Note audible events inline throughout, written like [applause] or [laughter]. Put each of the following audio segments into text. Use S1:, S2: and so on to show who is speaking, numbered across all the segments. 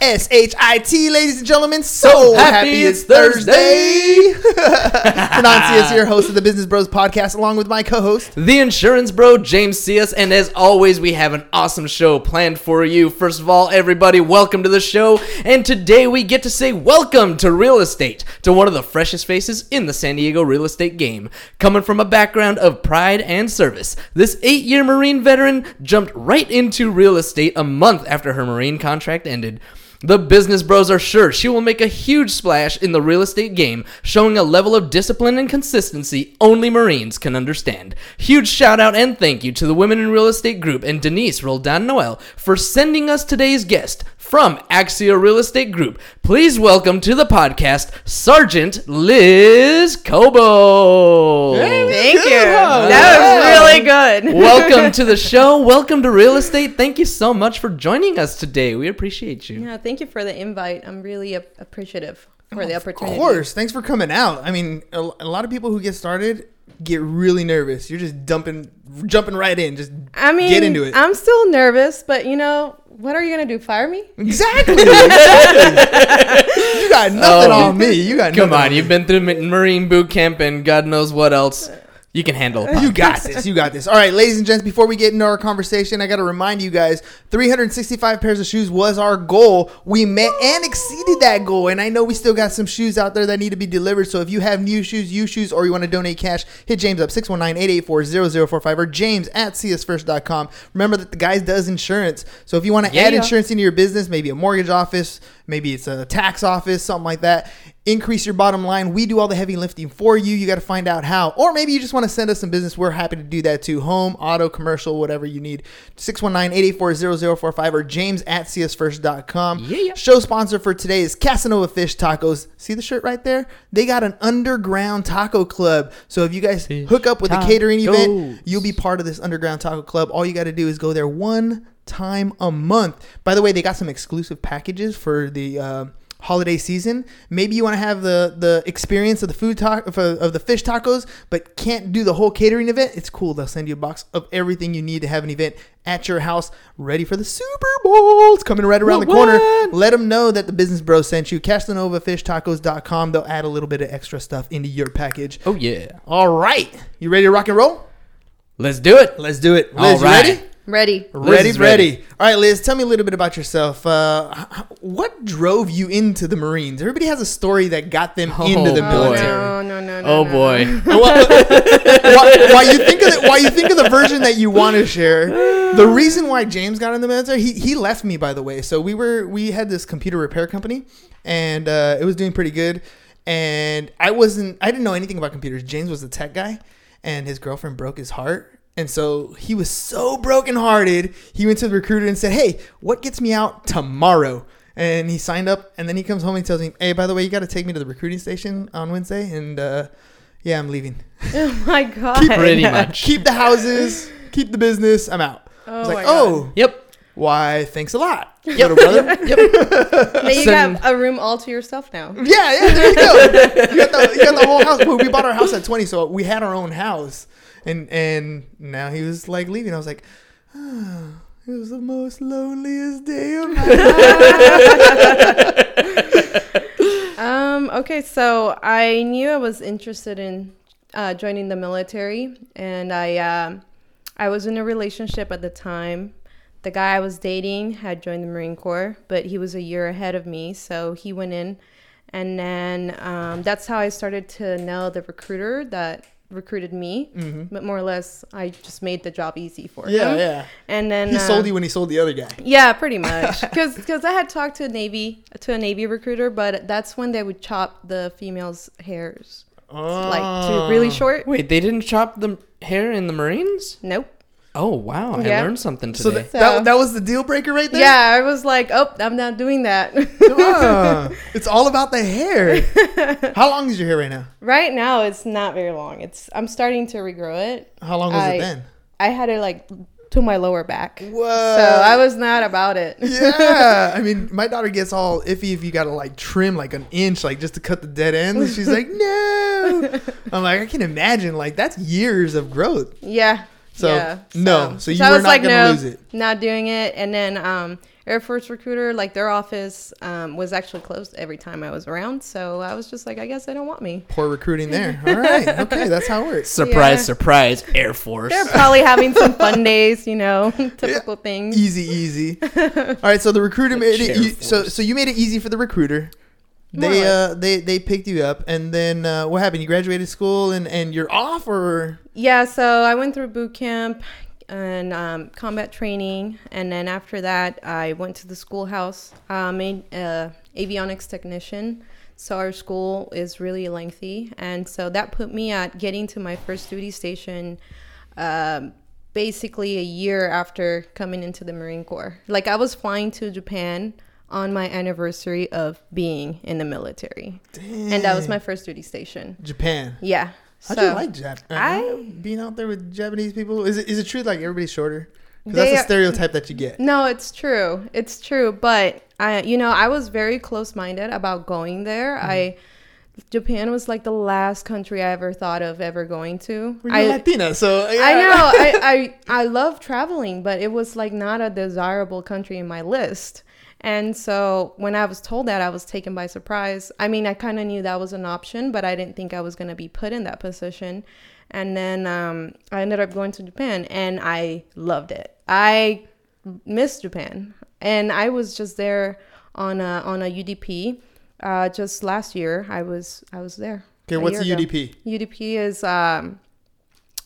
S1: S H I T, ladies and gentlemen. So, happy, it's Thursday. Is [laughs] here, [laughs] host of the Business Bros podcast, along with my co-host.
S2: the insurance bro James Cias, and as always, we have an awesome show planned for you. First of all, everybody, welcome to the show, and today we get to say welcome to real estate to one of the freshest faces in the San Diego real estate game. Coming from a background of pride and service, this eight-year Marine veteran jumped right into real estate a month after her Marine contract ended. The business bros are sure she will make a huge splash in the real estate game, showing a level of discipline and consistency only Marines can understand. Huge shout out and thank you to the Women in Real Estate Group and Denise Roldan Noel for sending us today's guest from Axia Real Estate Group. Please welcome to the podcast Sergeant Liz Cobo.
S3: Thank
S1: Good
S3: you.
S1: one.
S3: That was really good. [laughs]
S2: Welcome to the [laughs] show. Welcome to real estate. Thank you so much for joining us today. We appreciate you.
S3: Yeah, thank you for the invite. I'm really ap- appreciative for oh,
S1: the
S3: opportunity.
S1: Of course, thanks for coming out. I mean, a, a lot of people who get started get really nervous. You're just dumping, jumping right in. Just
S3: I mean,
S1: get into it.
S3: I'm still nervous, but you know, what are you gonna do? Fire me?
S1: exactly. exactly. [laughs] you got nothing
S2: Oh.
S1: on me. You got
S2: Come
S1: nothing
S2: on, you've been through Marine boot camp and God knows what else. You can handle it.
S1: You got this. You got this. All right, ladies and gents, before we get into our conversation, I got to remind you guys 365 pairs of shoes was our goal. We met and exceeded that goal. And I know we still got some shoes out there that need to be delivered. So if you have new shoes, used shoes, or you want to donate cash, hit James up 619 884 0045 or james at csfirst.com. Remember that the guy does insurance. So if you want to add
S2: Yeah.
S1: insurance into your business, maybe a mortgage office, maybe it's a tax office, something like that, increase your bottom line. We do all the heavy lifting for you. You got to find out how. Or maybe you just want to send us some business. We're happy to do that too. Home, auto, commercial, whatever you need. 619-884-0045 or james at csfirst.com.
S2: Yeah. yeah.
S1: Show sponsor for today is Casanova Fish Tacos. See the shirt right there? They got an underground taco club. So if you guys
S2: Fish
S1: hook up with a catering event, you'll be part of this underground taco club. All you got to do is go there one time a month. By the way, they got some exclusive packages for the uh, holiday season. Maybe you want to have the the experience of the food talk of, of the fish tacos, but can't do the whole catering event. It's cool. They'll send you a box of everything you need to have an event at your house, ready for the Super Bowl. It's coming right around the corner. Let them know that the Business bro sent you. CasanovaFishTacos.com. They'll add a little bit of extra stuff into your package.
S2: Oh yeah.
S1: All right, you ready to rock and roll?
S2: Let's do it.
S1: Let's do it.
S2: All
S1: Liz, you ready?
S3: Ready?
S1: Ready, ready,
S2: ready.
S1: All right, Liz, tell me a little bit about yourself. Uh, h- h- what drove you into the Marines? Everybody has a story that got them
S2: Oh,
S1: into the
S2: boy.
S1: military.
S3: No, no, no, no.
S2: Oh
S3: no.
S2: boy. [laughs]
S1: why, why you think of the, why you think of the version that you want to share? The reason why James got in the military, he, he left me by the way. So we were we had this computer repair company, and uh, it was doing pretty good. And I wasn't I didn't know anything about computers. James was the tech guy, and his girlfriend broke his heart. And so he was so brokenhearted, he went to the recruiter and said, Hey, what gets me out tomorrow? And he signed up, and then he comes home and tells me, Hey, by the way, you got to take me to the recruiting station on Wednesday. And uh, yeah, I'm leaving. [laughs]
S3: Oh my god.
S2: Pretty much.
S1: Keep the houses, keep the business, I'm out. I was
S3: Oh
S1: like,
S3: my God.
S1: Oh,
S2: Yep.
S1: why, thanks a lot, little brother.
S2: Yep. [laughs]
S3: Now you
S2: Send-
S3: got a room all to yourself now.
S1: Yeah, yeah, there you go. You got the, you got the [laughs] whole house. Well, we bought our house at 20, so we had our own house. And and now he was like leaving. I was like, oh, it was the most loneliest day of my life. [laughs]
S3: Um. Okay. So I knew I was interested in uh, joining the military, and I um, I was in a relationship at the time. The guy I was dating had joined the Marine Corps, but he was a year ahead of me, so he went in and then um, that's how I started to know the recruiter that recruited me. But more or less, I just made the job easy for
S1: Mm-hmm. Yeah,
S3: him.
S1: yeah.
S3: And then
S1: He
S3: uh,
S1: sold you when he sold the other guy.
S3: Yeah, pretty [laughs] much. Because I had talked to a navy to a navy recruiter, but that's when they would chop the females' hairs like to really short.
S2: Wait, they didn't chop the hair in the Marines?
S3: Nope.
S2: Oh wow, I learned something
S1: So
S2: today.
S1: that, that, that was the deal breaker right there?
S3: Yeah, I was like, oh, I'm not doing that.
S1: Ah, [laughs] it's all about the hair. [laughs] How long is your hair right now?
S3: right now, it's not very long. It's I'm starting to regrow it.
S1: How long was
S3: I-
S1: it then?
S3: I had it like to my lower back,
S1: Whoa.
S3: so I was not about it.
S1: yeah, [laughs] I mean, my daughter gets all iffy if you gotta like trim like an inch, like just to cut the dead ends. She's like, no. I'm like, I can imagine, like that's years of growth.
S3: Yeah.
S1: So,
S3: yeah.
S1: no. So you
S3: I
S1: were
S3: was
S1: not
S3: like,
S1: gonna
S3: no,
S1: lose it.
S3: Not doing it. And then um, Air Force recruiter, like their office um, was actually closed every time I was around. So I was just like, I guess they don't want me.
S1: Poor recruiting there. All right, [laughs] okay, that's how it works.
S2: surprise,
S3: yeah.
S2: surprise, Air Force.
S3: They're probably having some [laughs] fun days, you know, [laughs] typical things.
S1: Easy, easy. All right, so the recruiter made it. You, so, so you made it easy for the recruiter.
S3: More
S1: They uh they they picked you up, and then uh, what happened? You graduated school, and and you're off, or
S3: Yeah, so I went through boot camp and um, combat training, and then after that, I went to the schoolhouse. I made a avionics technician. So our school is really lengthy, and so that put me at getting to my first duty station. Um, basically a year after coming into the Marine Corps. Like I was flying to Japan on my anniversary of being in the military. And that was my first duty station.
S1: Japan?
S3: Yeah.
S1: How'd
S3: so
S1: you like Jap? uh,
S3: I-
S1: being out there with Japanese people. Is it is it true like everybody's shorter? 'Cause
S3: They
S1: that's a stereotype that you get.
S3: No, it's true. It's true. But I, you know, I was very close-minded about going there.
S1: Mm-hmm.
S3: I, Japan was like the last country I ever thought of ever going to.
S1: Well, you're
S3: I,
S1: Latina, so yeah.
S3: I know. I, I I love traveling, but it was like not a desirable country in my list. And so when I was told that, I was taken by surprise. I mean, I kind of knew that was an option, but I didn't think I was going to be put in that position. And then um, I ended up going to Japan, and I loved it. I missed Japan, and I was just there on a on a UDP. Uh, just last year, I was I was there.
S1: Okay, what's a. UDP?
S3: UDP is um,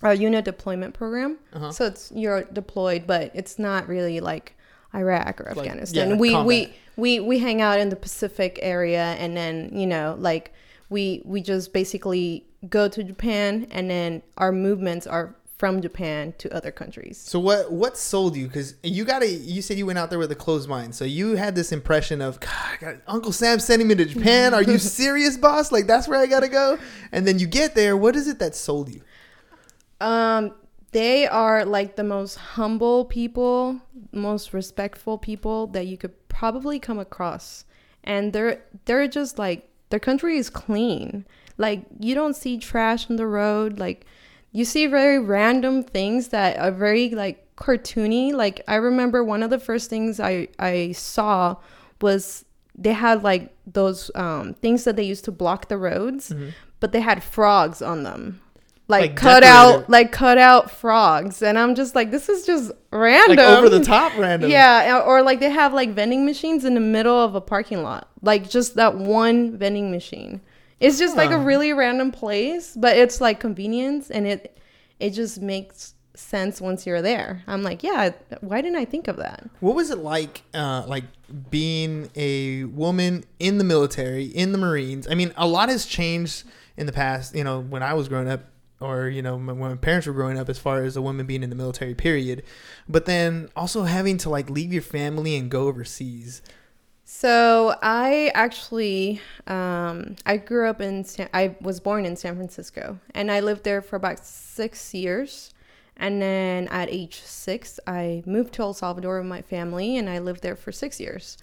S3: a unit deployment program.
S1: Uh-huh.
S3: So it's you're deployed, but it's not really like Iraq or
S1: Like,
S3: Afghanistan.
S1: yeah,
S3: we, we
S1: combat.
S3: we we hang out in the Pacific area, and then you know like we we just basically go to Japan, and then our movements are from Japan to other countries.
S1: So what what sold you? Because you got to You said you went out there with a closed mind, so you had this impression of God, Uncle Sam sending me to Japan. Are you [laughs] serious, boss? Like that's where I gotta go. And then you get there. What is it that sold you?
S3: Um, they are like the most humble people, most respectful people that you could probably come across, and they're they're just like their country is clean. Like you don't see trash on the road. Like you see very random things that are very like cartoony. Like I remember one of the first things I I saw was they had like those um, things that they used to block the roads, but they had frogs on them. Like,
S1: Like
S3: cut
S1: decorated.
S3: out like cut out frogs and i'm just like this is just random
S1: Like over the top, random.
S3: yeah or or, like they have like vending machines in the middle of a parking lot like just that one vending machine it's just like a really random place but it's like convenience and it it just makes sense once you're there i'm like yeah why didn't i think of that
S1: What was it like, uh, like being a woman in the military, in the Marines? I mean, a lot has changed in the past. You know, when I was growing up, or you know, when my parents were growing up, as far as a woman being in the military, period. But then also having to like leave your family and go overseas.
S3: So I actually, um, I grew up in, San, I was born in San Francisco, and I lived there for about six years. And then at age six, I moved to El Salvador with my family, and I lived there for six years.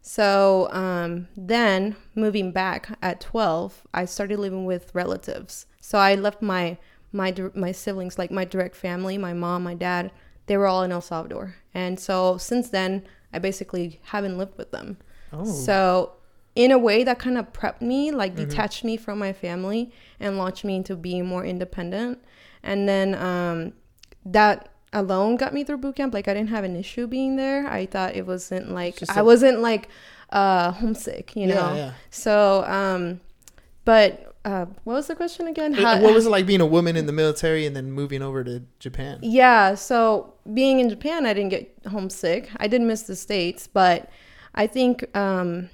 S3: So um, then, moving back at twelve, I started living with relatives. So I left my my my siblings, like my direct family, my mom, my dad. They were all in El Salvador, and so since then, I basically haven't lived with them.
S1: Oh.
S3: So, in a way, that kind of prepped me, like detached me from my family and launched me into being more independent. And then um, that alone got me through boot camp. Like, I didn't have an issue being there. I thought it wasn't like, I
S1: a-
S3: wasn't like uh, homesick, you
S1: Yeah,
S3: know.
S1: yeah.
S3: So, um, but uh, what was the question again? How-
S1: what was it like being a woman in the military and then moving over to Japan?
S3: Yeah, so being in Japan, I didn't get homesick. I did miss the States, but I think um,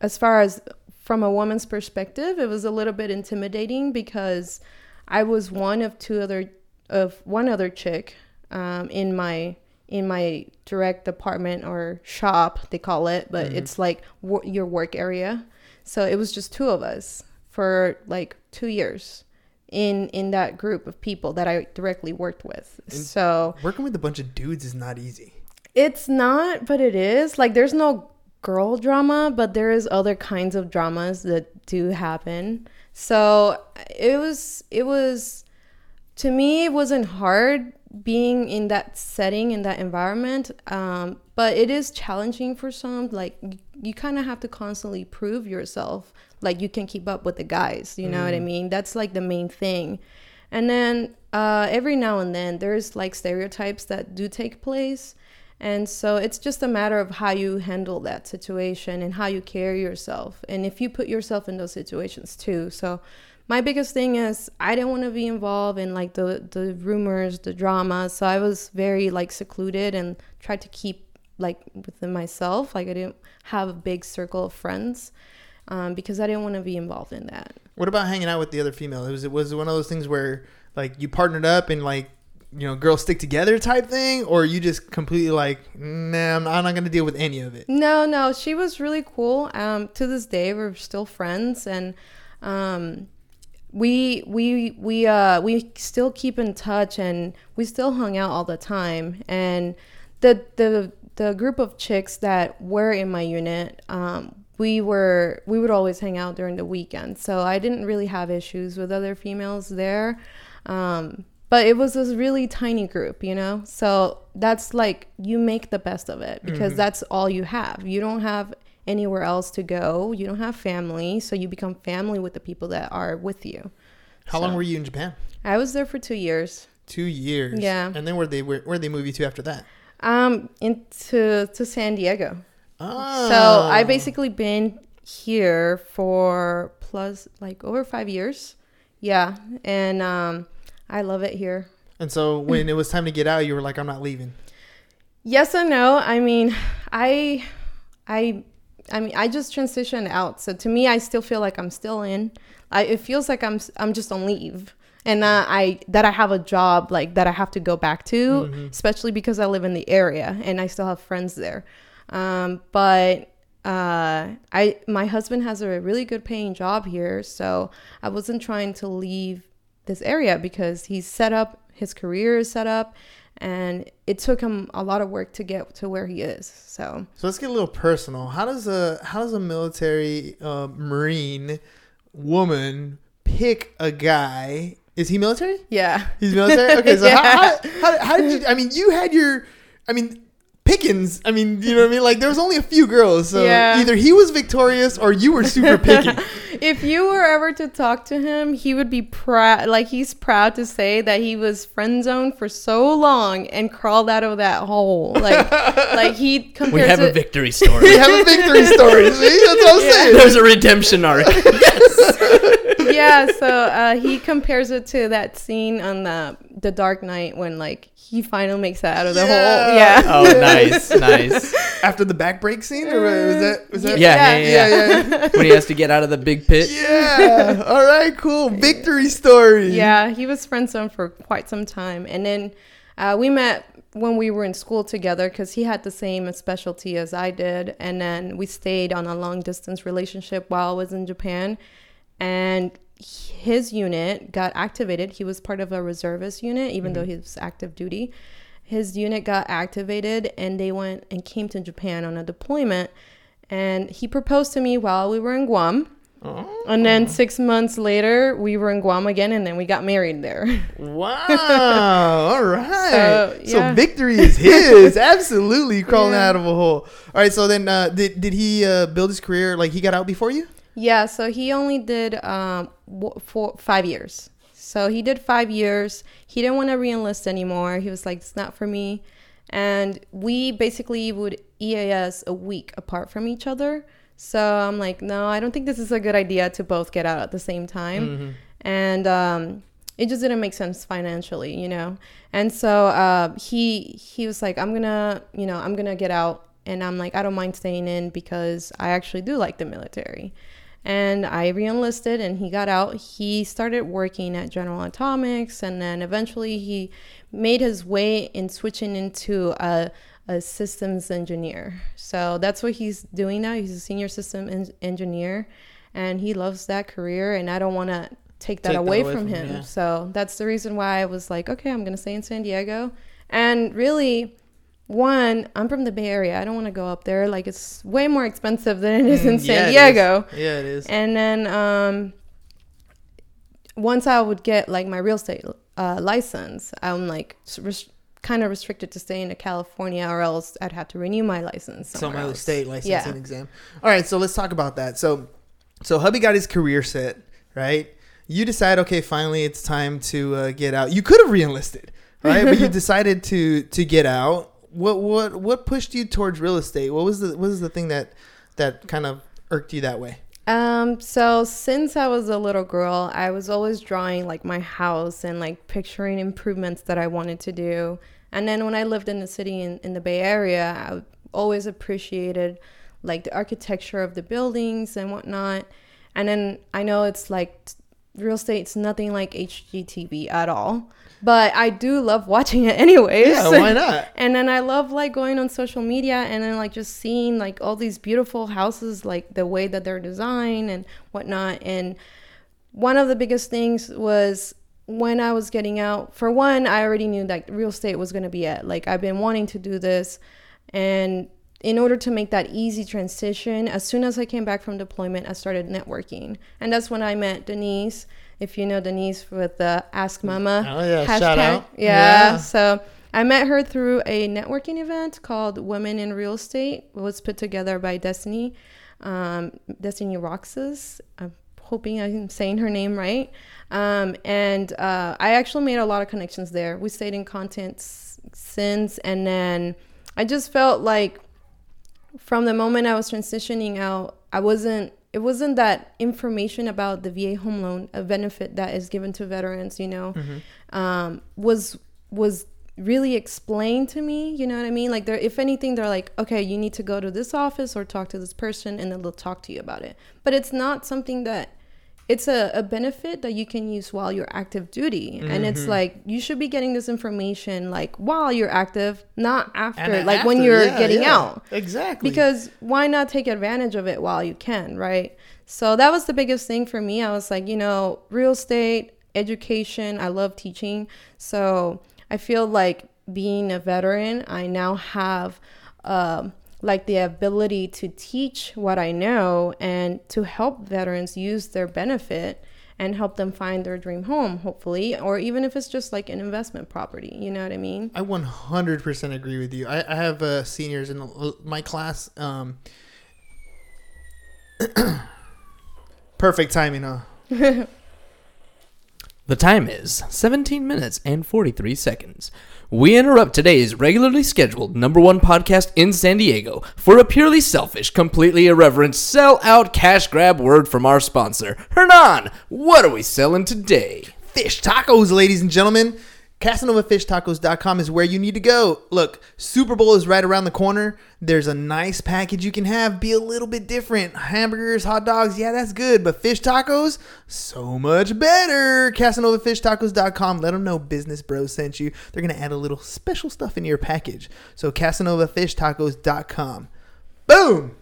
S3: as far as from a woman's perspective, it was a little bit intimidating because I was one of two other of one other chick um, in my in my direct department or shop they call it, but it's like your work area. So it was just two of us for like two years in in that group of people that I directly worked with. So
S1: Working with a bunch of dudes is not easy.
S3: it's not, but it is. Like there's no girl drama, but there is other kinds of dramas that do happen. So it was it was to me it wasn't hard being in that setting in that environment um, but it is challenging for some like you, you kind of have to constantly prove yourself like you can keep up with the guys you know what i mean? That's like the main thing. And then uh, every now and then there's like stereotypes that do take place. And so it's just a matter of how you handle that situation and how you carry yourself and if you put yourself in those situations too. So my biggest thing is I didn't want to be involved in like the the rumors, the drama. So I was very like secluded and tried to keep like within myself. Like I didn't have a big circle of friends um, because I didn't want to be involved in that.
S1: What about hanging out with the other female? It was it was one of those things where like you partnered up and like you know girls stick together type thing, or you just completely like nah, I'm not, not gonna deal with any of it.
S3: No, no, she was really cool. Um, to this day, we're still friends, and um, we we we uh we still keep in touch, and we still hung out all the time. And the the the group of chicks that were in my unit, um, we were we would always hang out during the weekend. So I didn't really have issues with other females there. Um, but it was this really tiny group, you know? So that's like you make the best of it because that's all you have. You don't have anywhere else to go. You don't have family, so you become family with the people that are with you.
S1: How long were you in Japan?
S3: I was there for 2 years.
S1: Two years.
S3: Yeah.
S1: And then where they where where they move you to after that?
S3: Um into to San Diego.
S1: Oh.
S3: So I basically been here for plus like over 5 years. Yeah, and um I love it here.
S1: And so when it was time to get out, you were like, I'm not leaving.
S3: Yes and no. I mean, I, I, I mean, I just transitioned out. So to me, I still feel like I'm still in. I, it feels like I'm, I'm just on leave, and uh, I that I have a job like that I have to go back to, especially because I live in the area and I still have friends there. Um, but uh, I, my husband has a really good paying job here, so I wasn't trying to leave this area because he's set up, his career is set up, and it took him a lot of work to get to where he is. So
S1: So let's get a little personal. How does a how does a military uh, marine woman pick a guy? Is he military?
S3: yeah,
S1: He's military. Okay, [laughs] so
S3: Yeah.
S1: how, how, how, how did you? I mean, you had your. I mean, Pickens. I mean, you know what I mean. Like there was only a few girls, so
S3: Yeah.
S1: either he was victorious or you were super picky. [laughs]
S3: if you were ever to talk to him, he would be proud. Like he's proud to say that he was friend zoned for so long and crawled out of that hole. Like, [laughs] like he compares
S2: We have a victory story.
S1: we have a victory story. See, that's what I'm [laughs] saying.
S2: There's a redemption arc.
S3: Yeah, so uh, he compares it to that scene on the the Dark Knight when like he finally makes that out of the
S1: Yeah.
S3: hole. Yeah.
S2: Oh, nice, nice. [laughs]
S1: After the back break scene, or was that? Was that?
S2: Yeah, yeah, yeah.
S1: yeah, yeah.
S2: when he has to get out of the big pit.
S1: Yeah. All right. Cool. [laughs] Victory story.
S3: Yeah, he was friend zone for quite some time, and then uh, we met when we were in school together because he had the same specialty as I did, and then we stayed on a long distance relationship while I was in Japan, and his unit got activated. He was part of a reservist unit, even though he was active duty. His unit got activated, and they went and came to Japan on a deployment. And he proposed to me while we were in Guam. And then six months later, we were in Guam again, and then we got married there.
S1: Wow. [laughs] All right.
S3: So,
S1: So, victory is his. [laughs] Absolutely crawling
S3: Yeah.
S1: out of a hole. All right. So then, uh, did did he uh, build his career like he got out before you?
S3: Yeah, so he only did um four five years. So he did five years. He didn't want to reenlist anymore. He was like, "It's not for me." and we basically would EAS a week apart from each other. So I'm like, no, I don't think this is a good idea to both get out at the same time, and um, it just didn't make sense financially, you know. And so uh, he he was like, I'm gonna, you know, I'm gonna get out, and I'm like, I don't mind staying in because I actually do like the military. And I re-enlisted, and he got out. He started working at General Atomics, and then eventually he made his way in switching into a, a systems engineer. So that's what he's doing now. He's a senior system en- engineer, and he loves that career. And I don't want to take that
S1: Take that
S3: away,
S1: away
S3: from
S1: from
S3: him.
S1: yeah.
S3: So that's the reason why I was like, okay, I'm gonna stay in San Diego. And really, one, I'm from the Bay Area. I don't want to go up there. Like it's way more expensive than it is in
S1: Mm, yeah,
S3: San
S1: is.
S3: Diego.
S1: Yeah, it is.
S3: And then um, once I would get like my real estate uh, license, I'm like res- kind of restricted to staying in California, or else I'd have to renew my license. So
S1: my
S3: else.
S1: state licensing
S3: Yeah.
S1: exam. All right, so let's talk about that. So, so hubby got his career set, right? You decide, okay, finally it's time to uh, get out. You could have reenlisted, right? but you [laughs] decided to to get out. What what what pushed you towards real estate? What was the what was the thing that that kind of irked you that way?
S3: Um, so since I was a little girl, I was always drawing like my house and like picturing improvements that I wanted to do. And then when I lived in the city in, in the Bay Area, I always appreciated like the architecture of the buildings and whatnot. And then I know it's like real estate's nothing like HGTV at all, but I do love watching it anyways.
S1: Yeah, why not? [laughs]
S3: And then I love like going on social media and then like just seeing like all these beautiful houses, like the way that they're designed and whatnot. And one of the biggest things was when I was getting out, for one, I already knew that real estate was going to be it. Like I've been wanting to do this. And in order to make that easy transition, as soon as I came back from deployment, I started networking. And that's when I met Denise. If you know Denise with the Ask Mama
S1: Oh, yeah, shout out.
S3: Yeah.
S1: Yeah.
S3: So I met her through a networking event called Women in Real Estate. It was put together by Destiny, um, Destiny Roxas. I'm hoping I'm saying her name right. Um, and uh, I actually made a lot of connections there. We stayed in contact since, and then I just felt like from the moment I was transitioning out, I wasn't. It wasn't that information about the VA home loan, a benefit that is given to veterans, you know, um, was was really explained to me. You know what I mean? Like, they're if anything, they're like, okay, you need to go to this office or talk to this person, and then they'll talk to you about it. But it's not something that it's a, a benefit that you can use while you're active duty. And it's like you should be getting this information like while you're active not after like when you're
S1: yeah,
S3: getting
S1: yeah.
S3: out.
S1: Exactly.
S3: because why not take advantage of it while you can right? So that was the biggest thing for me. I was like you know real estate education i love teaching. So i feel like being a veteran i now have um, like the ability to teach what i know and to help veterans use their benefit and help them find their dream home hopefully or even if it's just like an investment property you know what i mean
S1: I 100% agree with you. I, I have uh, seniors in my class. Um, [coughs] perfect timing, huh? [laughs]
S2: The time is 17 minutes and 43 seconds. We interrupt today's regularly scheduled number one podcast in San Diego for a purely selfish, completely irreverent, sell out cash grab word from our sponsor. Hernan, what are we selling today?
S1: Fish tacos, ladies and gentlemen. CasanovaFishTacos.com is where you need to go. Look, Super Bowl is right around the corner. There's a nice package you can have, be a little bit different. Hamburgers, hot dogs, yeah, that's good. But fish tacos, so much better. CasanovaFishTacos.com. Let them know Business Bros sent you. They're going to add a little special stuff in your package. So, CasanovaFishTacos.com. Boom!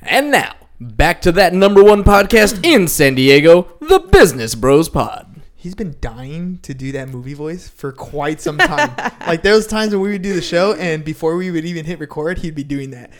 S2: And now, back to that number one podcast in San Diego, the Business Bros Pod.
S1: He's been dying to do that movie voice for quite some time. [laughs] like there was times when we would do the show, and before we would even hit record, he'd be doing that.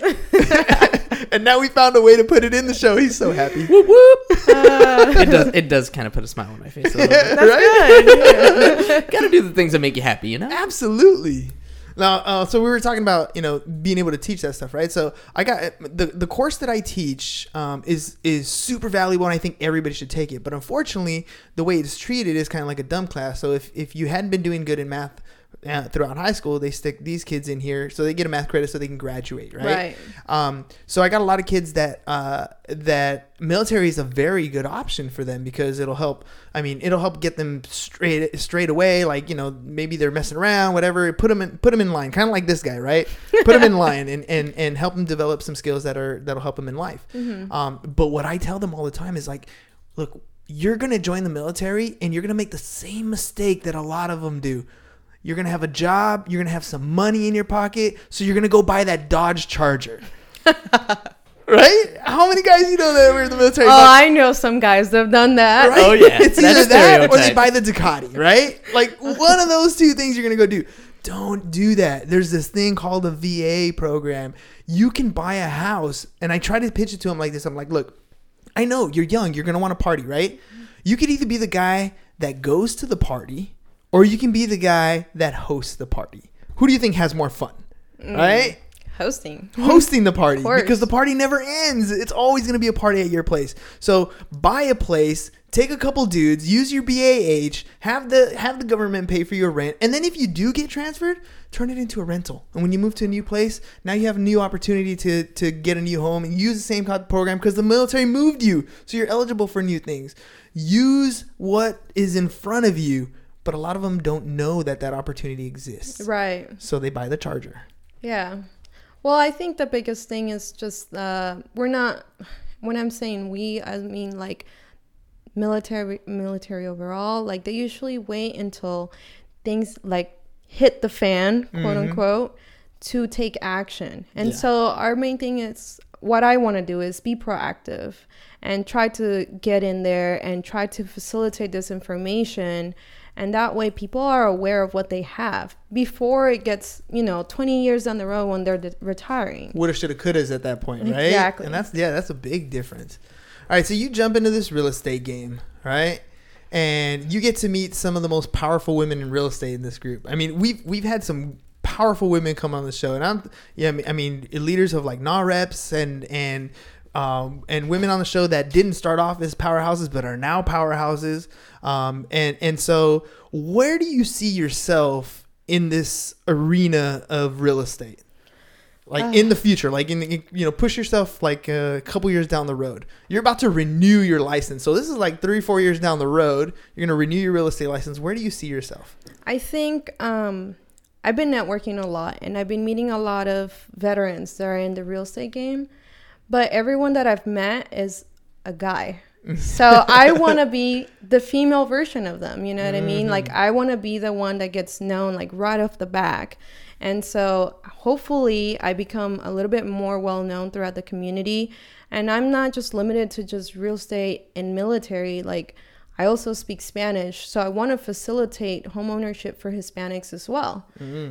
S1: [laughs] and now we found a way to put it in the show. He's so happy.
S2: Whoop whoop. Uh, it does. It does kind of put a smile on my face. A little bit.
S1: right? [laughs]
S2: Gotta do the things that make you happy, you know.
S1: Absolutely. Now, uh, so we were talking about you know being able to teach that stuff, right? So I got the the course that I teach um, is is super valuable, and I think everybody should take it. But unfortunately, the way it's treated is kind of like a dumb class. So if if you hadn't been doing good in math uh, throughout high school, they stick these kids in here so they get a math credit so they can graduate, right?
S3: Right.
S1: Um, so I got a lot of kids that uh, that military is a very good option for them because it'll help. I mean, it'll help get them straight straight away. Like you know, maybe they're messing around, whatever. Put them in put them in line, kind of like this guy, right? Put them in [laughs] line and, and and help them develop some skills that are that'll help them in life. Um, but what I tell them all the time is like, look, you're gonna join the military and you're gonna make the same mistake that a lot of them do. You're gonna have a job. You're gonna have some money in your pocket, so you're gonna go buy that Dodge Charger. [laughs] right? How many guys you know that were in the military?
S3: Oh, I know some guys that have done that.
S1: Right?
S2: Oh, yeah. [laughs]
S1: it's
S2: That's
S1: either that or they buy the Ducati, right? Like one of those two things you're gonna go do. Don't do that. There's this thing called a VA program. You can buy a house, and I try to pitch it to him like this. I'm like, look, I know you're young. You're gonna want to party, right? You could either be the guy that goes to the party, or you can be the guy that hosts the party. Who do you think has more fun? Mm. Right?
S3: Hosting. [laughs]
S1: hosting the party because the party never ends. It's always going to be a party at your place. So buy a place, take a couple dudes, use your BAH, have the have the government pay for your rent, and then if you do get transferred, turn it into a rental. And when you move to a new place, now you have a new opportunity to to get a new home and use the same program because the military moved you, so you're eligible for new things. Use what is in front of you, but a lot of them don't know that that opportunity exists.
S3: Right.
S1: So they buy the charger.
S3: Yeah. Well, I think the biggest thing is just uh, we're not. When I'm saying we, I mean like military, military overall. Like they usually wait until things like hit the fan, quote unquote, to take action. And
S1: Yeah.
S3: so our main thing is what I want to do is be proactive and try to get in there and try to facilitate this information and that way people are aware of what they have before it gets you know 20 years down the road when they're de- retiring
S1: woulda, shoulda, couldas at that point, right?
S3: Exactly.
S1: And that's yeah, that's a big difference. All right, so you jump into this real estate game, right? And you get to meet some of the most powerful women in real estate in this group. I mean, we've we've had some powerful women come on the show, and I'm yeah, I mean, leaders of like NAR reps and and um, and women on the show that didn't start off as powerhouses but are now powerhouses. Um, and and so, where do you see yourself in this arena of real estate? like in the future like in the, you know push yourself like a couple years down the road. You're about to renew your license. So this is like three four years down the road you're going to renew your real estate license. Where do you see yourself?
S3: I think um, i've been networking a lot and i've been meeting a lot of veterans that are in the real estate game but everyone that i've met is a guy mm. so i [laughs] want to be the female version of them you know what i mean mm-hmm. like i want to be the one that gets known like right off the back and so hopefully I become a little bit more well known throughout the community. And I'm not just limited to just real estate and military. Like I also speak Spanish. So I want to facilitate homeownership for Hispanics as well.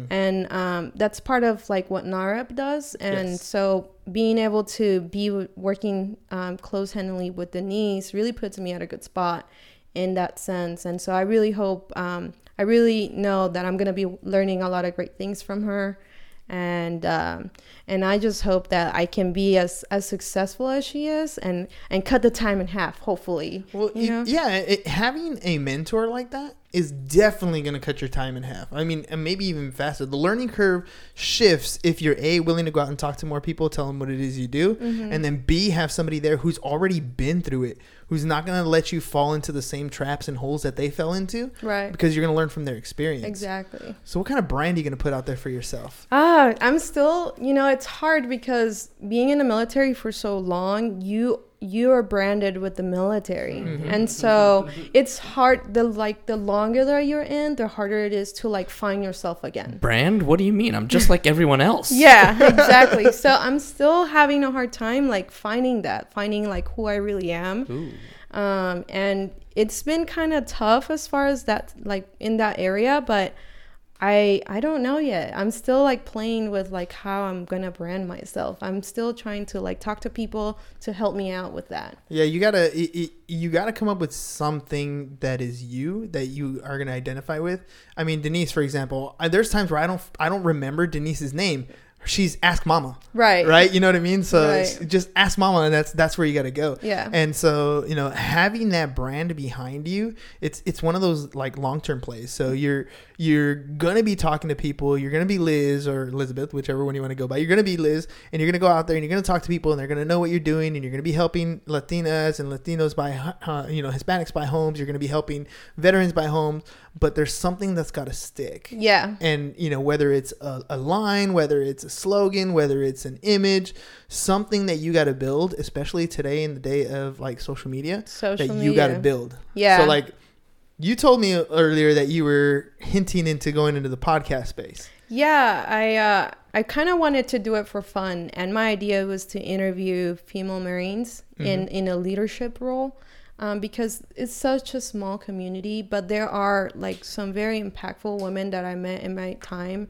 S3: And um, that's part of like what NAHREP does. And
S1: Yes.
S3: so being able to be working um, close handedly with Denise really puts me at a good spot in that sense. And so I really hope, um, I really know that I'm going to be learning a lot of great things from her. And um, and I just hope that I can be as, as successful as she is, and and cut the time in half. Hopefully,
S1: well
S3: you know?
S1: yeah it, having a mentor like that is definitely going to cut your time in half i mean and maybe even faster the learning curve shifts if you're a willing to go out and talk to more people tell them what it is you do
S3: Mm-hmm.
S1: and then b have somebody there who's already been through it who's not going to let you fall into the same traps and holes that they fell into
S3: Right.
S1: because you're going to learn from their experience
S3: exactly.
S1: So, what kind of brand are you going to put out there for yourself?
S3: Ah, I'm still, you know, it's hard because being in the military for so long, you you are branded with the military. And so it's hard the like the longer that you're in, the harder it is to like find yourself again.
S2: Brand? What do you mean? I'm just like everyone else. [laughs]
S3: Yeah, exactly. so I'm still having a hard time like finding that, finding like who I really am. Um, and it's been kind of tough as far as that like in that area, but I I don't know yet. I'm still like playing with like how I'm gonna brand myself. I'm still trying to like talk to people to help me out with that.
S1: Yeah, you gotta you gotta come up with something that is you that you are gonna identify with. I mean, Denise, for example, uh, there's times where I don't I don't remember Denise's name. She's ask mama.
S3: Right.
S1: right? You know what i mean? So
S3: Right.
S1: just ask mama and that's that's where you got to go.
S3: Yeah.
S1: and so you know having that brand behind you it's it's one of those like long-term plays. So you're you're gonna be talking to people. You're gonna be liz or elizabeth whichever one you want to go by. You're gonna be liz and you're gonna go out there and you're gonna talk to people and they're gonna know what you're doing and you're gonna be helping latinas and latinos buy uh, you know hispanics buy homes. You're gonna be helping veterans buy homes. But there's something that's got to stick.
S3: Yeah.
S1: and you know whether it's a, a line whether it's a slogan whether it's an image something that you got to build especially today in the day of like social media
S3: Social
S1: that you got to build
S3: Yeah.
S1: so like you told me earlier that you were hinting into going into the podcast space
S3: Yeah, I uh, I kind of wanted to do it for fun, and my idea was to interview female Marines in in a leadership role, um, because it's such a small community. But there are like some very impactful women that I met in my time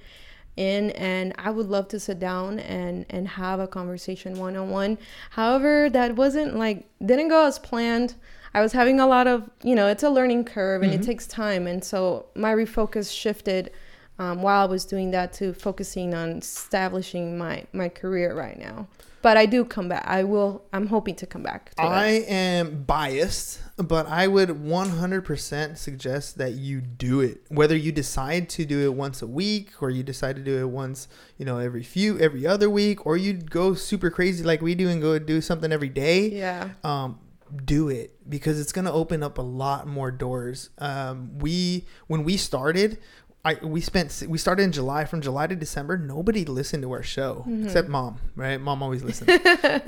S3: in and I would love to sit down and and have a conversation one on one. However, that wasn't like didn't go as planned. I was having a lot of, you know, it's a learning curve and it takes time and so my refocus shifted um, while I was doing that to focusing on establishing my my career right now. But I do come back. I will I'm hoping to come back to
S1: I
S3: it.
S1: am biased, but I would 100% suggest that you do it. Whether you decide to do it once a week or you decide to do it once, you know, every few every other week or you go super crazy like we do and go do something every day.
S3: Yeah.
S1: Um do it because it's going to open up a lot more doors. Um we when we started I, we spent we started in July from July to December nobody listened to our show except mom right? Mom always [laughs] listened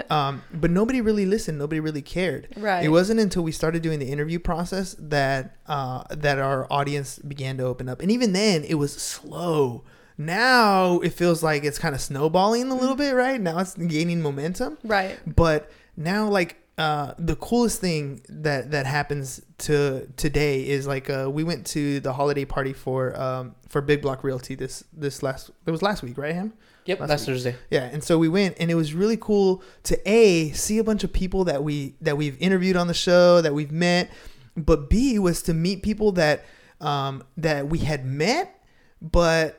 S1: um, but nobody really listened nobody really cared.
S3: Right.
S1: it wasn't until we started doing the interview process that uh, that our audience began to open up. And even then it was slow. Now it feels like it's kind of snowballing a little bit right? Now it's gaining momentum.
S3: Right.
S1: but now like uh, the coolest thing that that happens to today is like uh, we went to the holiday party for um, for Big Block Realty this this last it was last week right Ham
S2: Yep,
S1: Last week.
S2: Thursday.
S1: yeah and so we went and it was really cool to a see a bunch of people that we that we've interviewed on the show that we've met but b was to meet people that um, that we had met but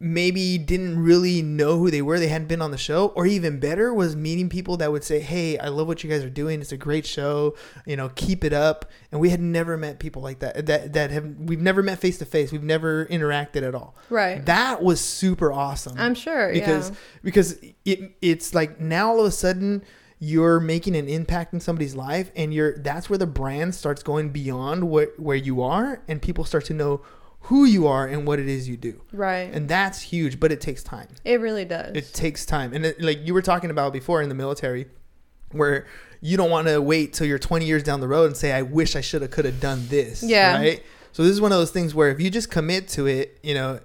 S1: maybe didn't really know who they were they hadn't been on the show or even better was meeting people that would say hey i love what you guys are doing it's a great show you know keep it up and we had never met people like that that that have we've never met face to face we've never interacted at all
S3: Right.
S1: that was super awesome
S3: I'm sure.
S1: because
S3: yeah.
S1: because it it's like now all of a sudden you're making an impact in somebody's life and you're that's where the brand starts going beyond what where you are and people start to know who you are and what it is you do
S3: Right.
S1: and that's huge but it takes time
S3: it really does.
S1: it takes time and it, like you were talking about before in the military where you don't want to wait till you're 20 years down the road and say i wish i should have could have done this
S3: Yeah.
S1: right so this is one of those things where if you just commit to it you know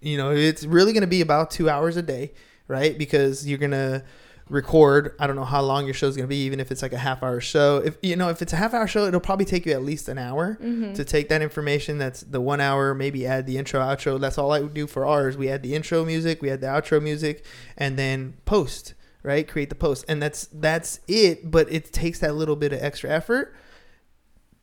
S1: you know it's really going to be about two hours a day right because you're going to record. I don't know how long your show's going to be even if it's like a half hour show. If you know if it's a half hour show it'll probably take you at least an hour mm-hmm. to take that information. That's the one hour maybe add the intro outro. That's all i would do for ours. We add the intro music we add the outro music and then post right? Create the post. And that's that's it but it takes that little bit of extra effort.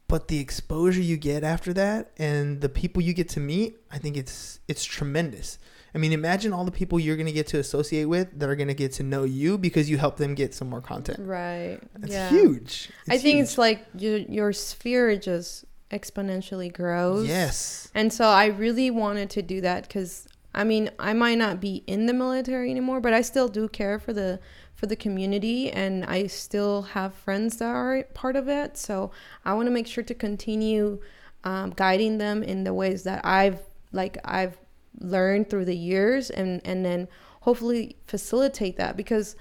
S1: But the exposure you get after that and the people you get to meet i think it's it's tremendous i mean imagine all the people you're going to get to associate with that are going to get to know you because you help them get some more content
S3: right.
S1: it's
S3: yeah.
S1: huge
S3: I think
S1: huge.
S3: it's like your your sphere just exponentially grows.
S1: yes
S3: And so I really wanted to do that because I mean I might not be in the military anymore, but I still do care for the for the community, and I still have friends that are part of it. So I want to make sure to continue um, guiding them in the ways that I've like I've learned through the years, and and then hopefully facilitate that because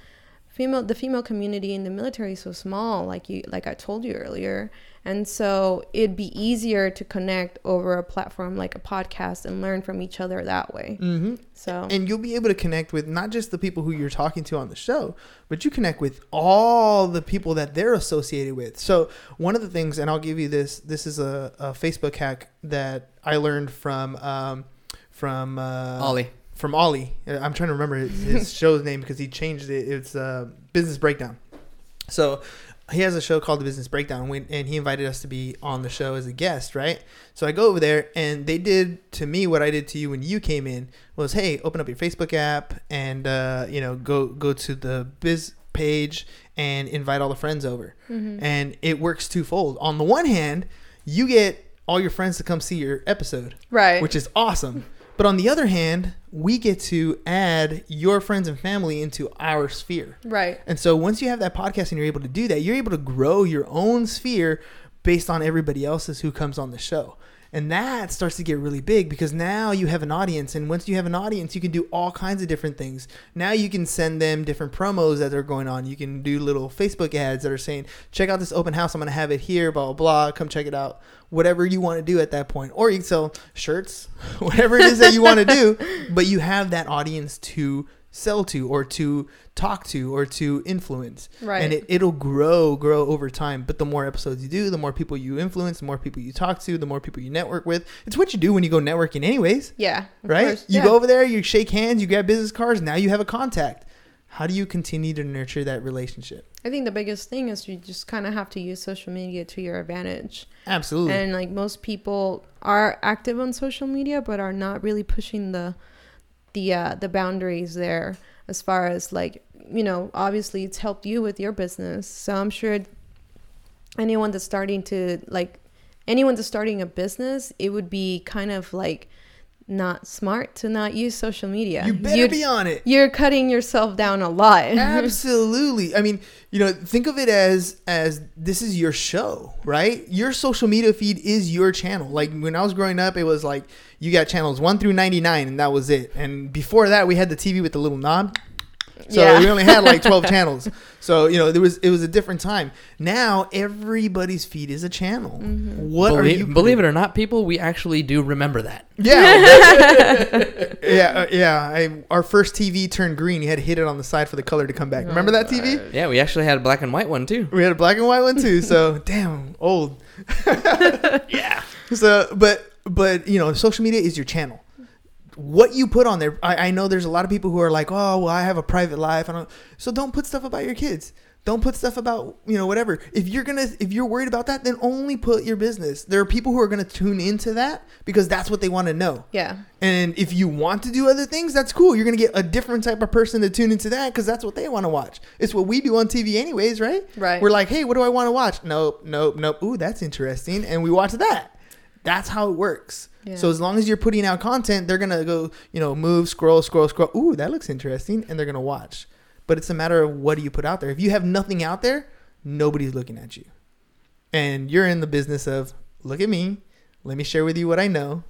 S3: female the female community in the military is so small like you like I told you earlier. And so it'd be easier to connect over a platform like a podcast and learn from each other that way.
S1: Mm-hmm.
S3: so
S1: and you'll be able to connect with not just the people who you're talking to on the show but you connect with all the people that they're associated with. So one of the things and i'll give you this this is a, a facebook hack that i learned from um, from uh,
S2: Ollie.
S1: from ollie i'm trying to remember his, his [laughs] show's name because he changed it it's uh, business breakdown so he has a show called The Business Breakdown, and he invited us to be on the show as a guest, right? So I go over there, and they did to me what I did to you when you came in was, hey, open up your Facebook app, and uh, you know, go go to the biz page and invite all the friends over, and it works twofold. On the one hand, you get all your friends to come see your episode,
S3: Right.
S1: which is awesome. But on the other hand, we get to add your friends and family into our sphere.
S3: right.
S1: And so once you have that podcast and you're able to do that, you're able to grow your own sphere based on everybody else's who comes on the show. And that starts to get really big because now you have an audience. And once you have an audience, you can do all kinds of different things. Now you can send them different promos that are going on. You can do little Facebook ads that are saying, check out this open house. I'm going to have it here, blah, blah, blah. Come check it out. Whatever you want to do at that point. Or you can sell shirts, [laughs] whatever it is that you want to do. [laughs] But you have that audience to sell to or to talk to or to influence
S3: Right.
S1: and it, it'll grow grow over time but the more episodes you do the more people you influence the more people you talk to the more people you network with it's what you do when you go networking anyways
S3: Yeah.
S1: right
S3: course.
S1: you
S3: Yeah.
S1: go over there you shake hands you grab business cards now you have a contact how do you continue to nurture that relationship
S3: I think the biggest thing is you just kind of have to use social media to your advantage.
S1: absolutely
S3: And like most people are active on social media, but are not really pushing the the uh, the boundaries there as far as like you know. Obviously, it's helped you with your business, so I'm sure anyone that's starting to like anyone that's starting a business, it would be kind of like not smart to not use social media.
S1: you better
S3: You'd-
S1: be on it
S3: You're cutting yourself down a lot. [laughs]
S1: Absolutely. I mean, you know, think of it as as this is your show, right? Your social media feed is your channel. Like when I was growing up, it was like you got channels 1 through 99 and that was it. And before that, we had the TV with the little knob. So
S3: Yeah.
S1: we only had like [laughs] 12 channels. So, you know, there was it was a different time. Now everybody's feed is a channel. What are you
S2: Believe, believe it or not, people, we actually do remember that.
S1: Yeah. [laughs] yeah, uh, yeah. I, our first TV turned green. You had to hit it on the side for the color to come back. Remember that TV?
S2: Yeah, we actually had a black and white one too.
S1: We had a black and white one too. So [laughs] damn old. yeah. So, but but you know, social media is your channel. What you put on there, I, I know there's a lot of people who are like, oh, well, I have a private life. I don't. So don't put stuff about your kids. Don't put stuff about you know whatever. If you're gonna, if you're worried about that, then only put your business. There are people who are gonna tune into that because that's what they want to know.
S3: yeah.
S1: And if you want to do other things, that's cool. You're gonna get a different type of person to tune into that because that's what they want to watch. It's what we do on TV, anyways, right?
S3: Right.
S1: We're like, hey, what do I want to watch? Nope, nope, nope. Ooh, that's interesting, and we watch that. That's how it works.
S3: Yeah.
S1: So as long as you're putting out content, they're gonna go, you know, move, scroll, scroll, scroll. Ooh, that looks interesting, and they're gonna watch. But it's a matter of what do you put out there. If you have nothing out there, nobody's looking at you, and you're in the business of look at me, let me share with you what I know,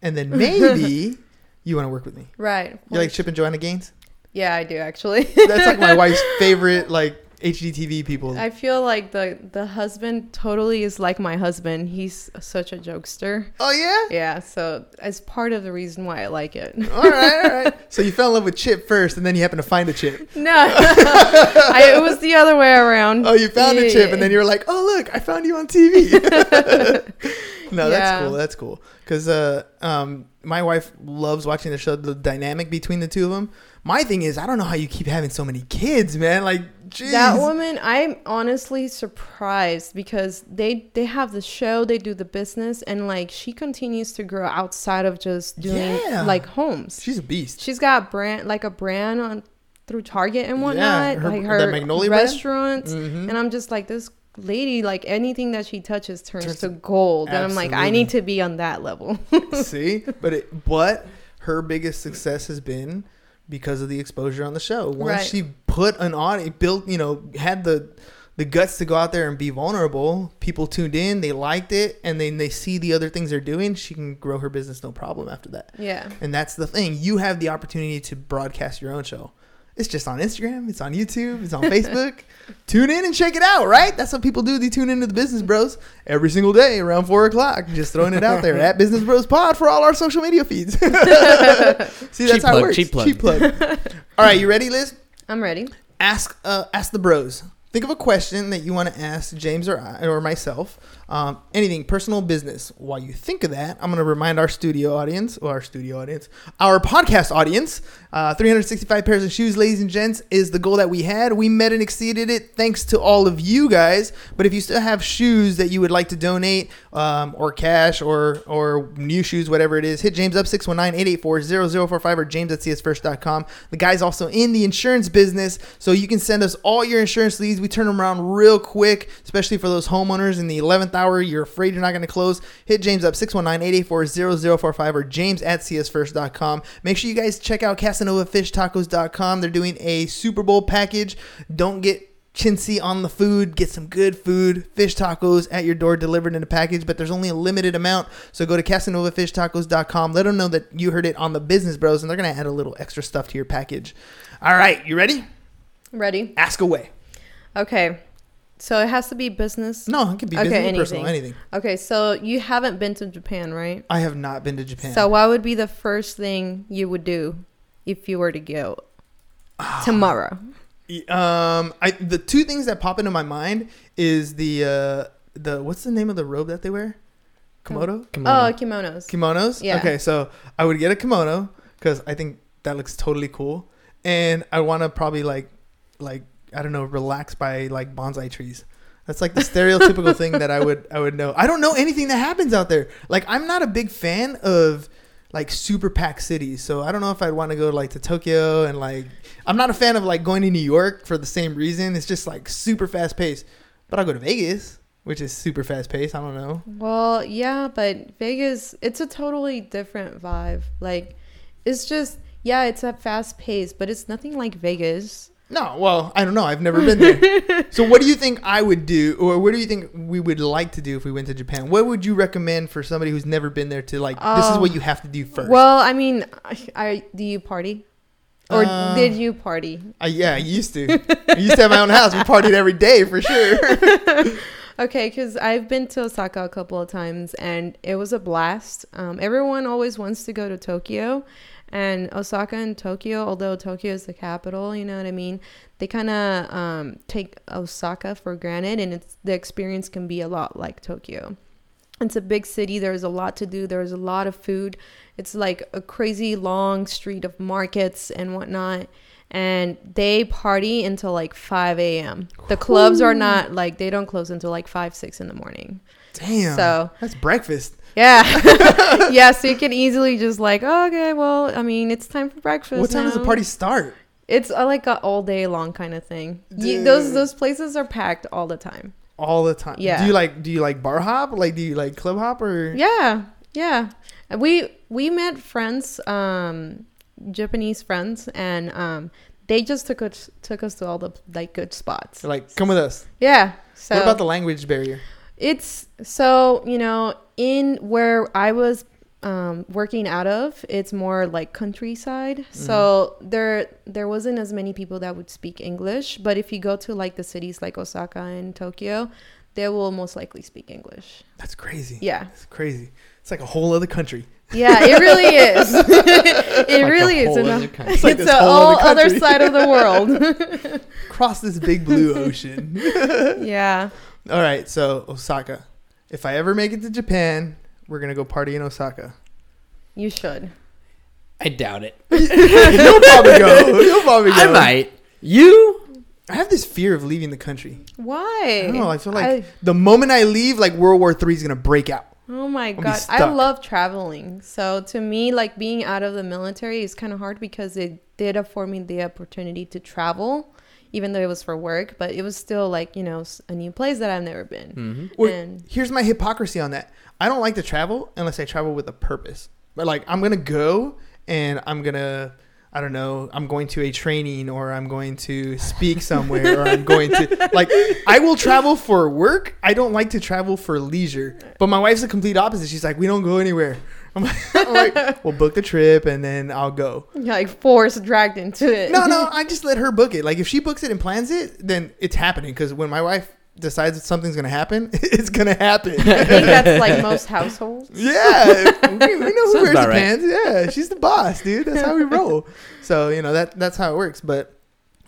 S1: and then [laughs] maybe you want to work with me.
S3: Right.
S1: You like Chip and Joanna Gaines?
S3: yeah, I do actually.
S1: That's like my wife's [laughs] favorite like HGTV people.
S3: I feel like the the husband totally is like my husband. He's such a jokester.
S1: oh yeah.
S3: Yeah, so as part of the reason why I like it.
S1: All right, all right. [laughs] So you fell in love with Chip first, and then you happened to find a Chip.
S3: no, [laughs] I, it was the other way around.
S1: Oh, you found a
S3: Yeah.
S1: Chip, and then you were like, "Oh, look, I found you on TV." [laughs] no, that's cool. That's cool. Because uh, um, my wife loves watching the show. The dynamic between the two of them. My thing is, I don't know how you keep having so many kids, man. Like, jeez.
S3: That woman, I'm honestly surprised because they they have the show, they do the business, and like she continues to grow outside of just doing
S1: Yeah.
S3: like homes.
S1: She's a beast.
S3: She's got brand like a brand on through Target and whatnot,
S1: her-
S3: like her
S1: Magnolia
S3: restaurants,
S1: Mhm.
S3: and I'm just like this lady. Like anything that she touches turns,
S1: Turns
S3: to gold, and I'm like, I need to be on that level. [laughs]
S1: See, but it, but her biggest success has been because of the exposure on the show. Once
S3: Right.
S1: she put an audience, built, you know, had the the guts to go out there and be vulnerable. People tuned in, they liked it, and then they see the other things they're doing. She can grow her business no problem after that.
S3: yeah,
S1: And that's the thing. You have the opportunity to broadcast your own show. It's just on Instagram, it's on YouTube, it's on Facebook. [laughs] tune in and check it out, right? That's what people do. They tune into the Business Bros every single day around four o'clock. Just throwing it out there [laughs] at Business Bros Pod for all our social media feeds. [laughs] See, that's
S2: Cheap
S1: how
S2: plug,
S1: it works.
S2: cheap plug.
S1: Cheap plug. all right, you ready, Liz?
S3: I'm ready.
S1: Ask uh, ask the bros. Think of a question that you want to ask James or I or myself um, anything personal business. While you think of that, I'm going to remind our studio audience, or our studio audience, our podcast audience, uh, 365 pairs of shoes, ladies and gents, is the goal that we had. We met and exceeded it thanks to all of you guys. But if you still have shoes that you would like to donate, um, or cash, or or new shoes, whatever it is, hit James up 619-884-0045 or james at csfirst.com. The guy's also in the insurance business, so you can send us all your insurance leads. We turn them around real quick, especially for those homeowners in the 11th hour. You're afraid you're not going to close. Hit James up 619-884-0045 or james at csfirst.com. Make sure you guys check out casanovafishtacos.com. They're doing a Super Bowl package. Don't get chintzy on the food. Get some good food, fish tacos at your door delivered in a package, but there's only a limited amount. So go to casanovafishtacos.com. Let them know that you heard it on the Business Bros, and they're going to add a little extra stuff to your package. All right, you ready?
S3: Ready?
S1: Ask away.
S3: Okay. So it has to be business.
S1: No, it can be
S3: Okay,
S1: business,
S3: anything.
S1: personal, anything.
S3: Okay, so you haven't been to Japan, right?
S1: I have not been to Japan.
S3: So what would be the first thing you would do if you were to go tomorrow?
S1: um, I the two things that pop into my mind is the uh the what's the name of the robe that they wear? Komodo.
S3: Oh, kimonos.
S1: Kimonos.
S3: Yeah.
S1: Okay, so I would get a kimono because I think that looks totally cool, and I want to probably like, like I don't know, relax by like bonsai trees. That's like the stereotypical thing that I would I would know. I don't know anything that happens out there. Like I'm not a big fan of like super packed cities, so I don't know if I'd want to go like to Tokyo and like I'm not a fan of like going to New York for the same reason. It's just like super fast paced. But I'll go to Vegas, which is super fast paced. I don't know.
S3: Well, yeah, but Vegas, it's a totally different vibe. Like, it's just, yeah, it's a fast pace, but it's nothing like Vegas.
S1: No, well, I don't know. I've never been there. [laughs] so, what do you think I would do, or what do you think we would like to do if we went to Japan? What would you recommend for somebody who's never been there to like? this is what you have to do first.
S3: Well, I mean, I, I do you party? Or
S1: Uh,
S3: did you party?
S1: I, yeah, I used to. I used to have my own house. We partied every day for sure. [laughs]
S3: Okay, because I've been to Osaka a couple of times and it was a blast. Um, everyone always wants to go to Tokyo, and Osaka and Tokyo, although Tokyo is the capital, you know what I mean? They kind of um, take Osaka for granted, and it's the experience can be a lot like Tokyo. It's a big city. There's a lot to do. There's a lot of food. It's like a crazy long street of markets and whatnot. And they party until like 5 a.m. The clubs are not like, they don't close until like 5, 6 in the morning.
S1: Damn.
S3: So-
S1: that's breakfast.
S3: Yeah. [laughs] yeah. So you can easily just like, oh, okay, well, I mean, it's time for breakfast.
S1: What time does the party start?
S3: It's uh, like a all day long kind of thing. You, those those places are packed all the time.
S1: All the time.
S3: Yeah.
S1: Do you like? Do you like bar hop? Like, do you like club hop or?
S3: Yeah, yeah. We we met friends, um, Japanese friends, and um, they just took us took us to all the like good spots.
S1: They're like, come with us.
S3: Yeah. So
S1: what about the language barrier?
S3: It's so you know in where I was um, working out of, it's more like countryside. So there there wasn't as many people that would speak English. But if you go to like the cities like Osaka and Tokyo, they will most likely speak English.
S1: That's crazy.
S3: Yeah.
S1: It's crazy. It's like a whole other country.
S3: Yeah, it really [laughs] is. [laughs] it
S2: Like
S3: really is.
S2: whole
S3: And,
S2: other country.
S1: It's like
S3: it's a
S1: whole
S3: whole
S1: other
S3: other side of the world. [laughs]
S1: Cross this big blue ocean.
S3: yeah.
S1: All right, so Osaka. If I ever make it to Japan, we're gonna go party in Osaka.
S3: You should.
S2: I doubt it. [laughs]
S1: You'll probably go. You'll probably go.
S2: I might. You?
S1: I have this fear of leaving the country.
S3: Why?
S1: I don't know. I feel like the moment I leave, like World War Three is gonna break out.
S3: oh my
S1: be
S3: god, I love traveling. So to me, like being out of the military is kind of hard because it did afford me the opportunity to travel, even though it was for work. But it was still like you know a new place that I've never been.
S2: Mm-hmm.
S1: Well,
S3: And-
S1: here's my hypocrisy on that. I don't like to travel unless I travel with a purpose. But like I'm gonna go and I'm gonna I don't know, I'm going to a training or I'm going to speak somewhere or I'm going to [laughs] like I will travel for work. I don't like to travel for leisure. But my wife's the complete opposite. She's like, we don't go anywhere. I'm like, [laughs] I'm like [laughs] we'll book the trip and then I'll go.
S3: Like forced dragged into it.
S1: No, no, [laughs] I just let her book it. Like if she books it and plans it, then it's happening. Because when my wife decides that something's gonna happen, it's gonna happen.
S3: I think that's like most households.
S1: Yeah, we, we know who
S2: Sounds
S1: wears the
S2: right.
S1: pants. Yeah, she's the boss, dude. That's how we roll. So you know that that's how it works. But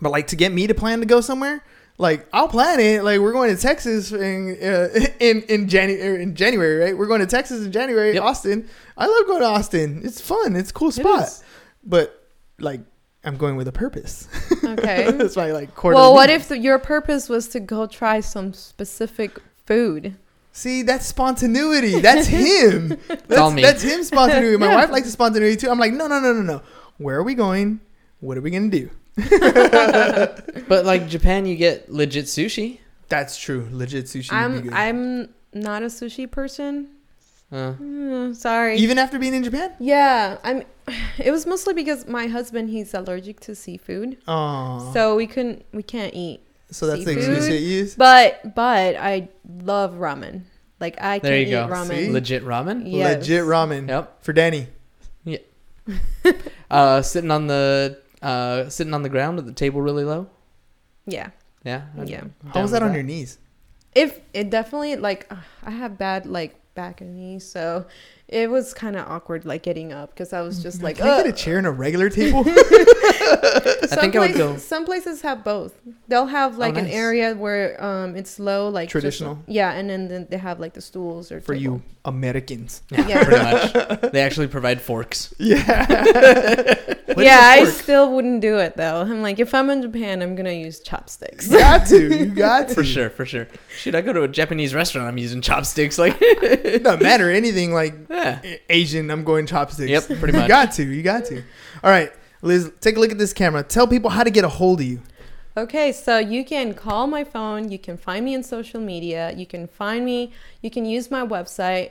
S1: but like to get me to plan to go somewhere, Like I'll plan it. Like we're going to Texas in uh, [laughs] in in January. In January, right? We're going to Texas in January.
S2: Yep.
S1: Austin. I love going to Austin. It's fun. It's a cool spot.
S2: is.
S1: But like, I'm going with a purpose.
S3: Okay. [laughs]
S1: That's my like quarter.
S3: well, what if the, your purpose was to go try some specific food?
S1: See, that's spontaneity. That's [laughs] him. That's,
S2: all me.
S1: that's him spontaneity. My wife likes the spontaneity too. I'm like, no, no, no, no, no. Where are we going? What are we gonna do? [laughs]
S2: But like Japan, you get legit sushi.
S1: That's true. Legit sushi. would be
S3: I'm
S1: good.
S3: I'm not a sushi person.
S2: Uh,
S3: Mm, sorry.
S1: Even after being in Japan.
S3: yeah, I'm. [sighs] It was mostly because my husband he's allergic to seafood,
S1: Oh,
S3: so we couldn't we can't eat.
S1: so that's the
S3: seafood.
S1: excuse you use.
S3: But but I love ramen. Like I
S2: There
S3: can
S2: you
S3: eat
S2: go.
S3: ramen.
S1: See?
S2: legit ramen.
S3: Yes.
S1: Legit ramen.
S2: Yep.
S1: For Danny. [laughs]
S2: Uh, sitting on the uh, sitting on the ground at the table really low.
S3: Yeah.
S2: Yeah. I'm
S3: Yeah.
S1: How was
S2: with
S1: that on your knees?
S3: If it definitely like uh, I have bad like back and knees, so it was kind of awkward like getting up because I was just [laughs] like,
S1: Can I get a chair and a regular [laughs] table?
S3: some
S2: think I would go-
S3: Some places have both. They'll have like an
S1: nice.
S3: area where um it's low, like just-
S1: Traditional.
S3: yeah, and then, then they have like the stools or
S1: For
S3: table.
S1: you Americans.
S2: Yeah,
S3: Yeah.
S2: pretty much. [laughs] They actually provide forks.
S1: Yeah. What is
S3: yeah, I still wouldn't do it though. I'm like, if I'm in Japan, I'm gonna use chopsticks.
S1: You got to. You [laughs] got to.
S2: For sure, for sure. Shoot, I go to a Japanese restaurant. I'm using chopsticks. Like, [laughs]
S1: It doesn't matter anything like
S2: yeah.
S1: Asian. I'm going chopsticks.
S2: Yep, pretty [laughs] much.
S1: You got to. You got to. All right, Liz. Take a look at this camera. Tell people how to get a hold of you.
S3: Okay, so you can call my phone. You can find me on social media. You can find me. You can use my website.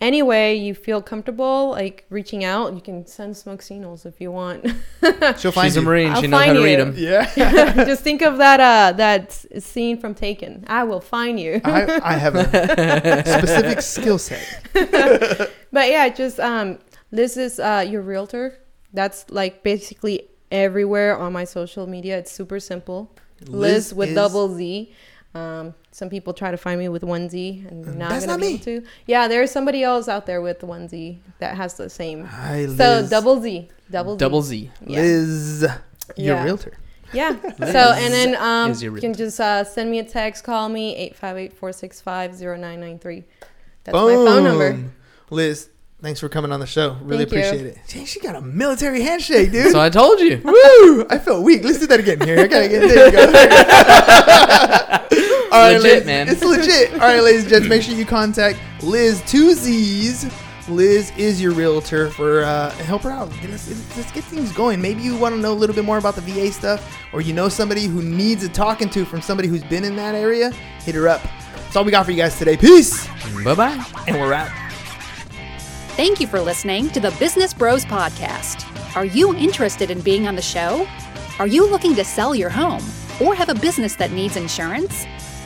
S3: Any way you feel comfortable, like reaching out, you can send smoke signals if you want. [laughs]
S1: She'll find
S2: She's a
S1: you.
S2: Marine.
S3: I'll
S2: she knows how
S3: find
S2: to read them.
S1: Yeah. [laughs]
S3: Just think of that uh that scene from Taken. I will find you.
S1: I, I have a [laughs] specific skill set.
S3: But yeah, just um, Liz is uh, your realtor. That's like basically everywhere on my social media. It's super simple. Liz, with double Z. Um, some people try to find me with one Z, and now
S1: That's
S3: gonna
S1: not
S3: be
S1: me.
S3: able to. Yeah, there's somebody else out there with one Z that has the same.
S1: Hi, Liz.
S3: So double Z, double Z.
S2: Double Z.
S3: Yeah.
S1: Liz, your
S3: Yeah.
S1: realtor.
S3: Yeah. [laughs]
S2: Liz
S3: so and then um,
S2: is your
S3: you can just uh, send me a text, call me 858-465-0993. That's my phone number.
S1: Boom. Liz, thanks for coming on the show. Really
S3: Thank you.
S1: appreciate it. Dang, she got a military handshake, dude.
S2: So I told you.
S1: Woo! I felt weak. Let's do that again. Here, I gotta get there. You go. [laughs] All right,
S2: Legit,
S1: ladies,
S2: man.
S1: It's legit. All right, ladies and gents, make sure you contact Liz two Z's. Liz is your realtor for uh, help her out. Get us, let's get things going. Maybe you want to know a little bit more about the VA stuff, or you know somebody who needs a talking to from somebody who's been in that area. Hit her up. That's all we got for you guys today. Peace,
S2: Bye bye.
S1: and we're out.
S4: Thank you for listening to the Business Bros Podcast. Are you interested in being on the show? Are you looking to sell your home or have a business that needs insurance?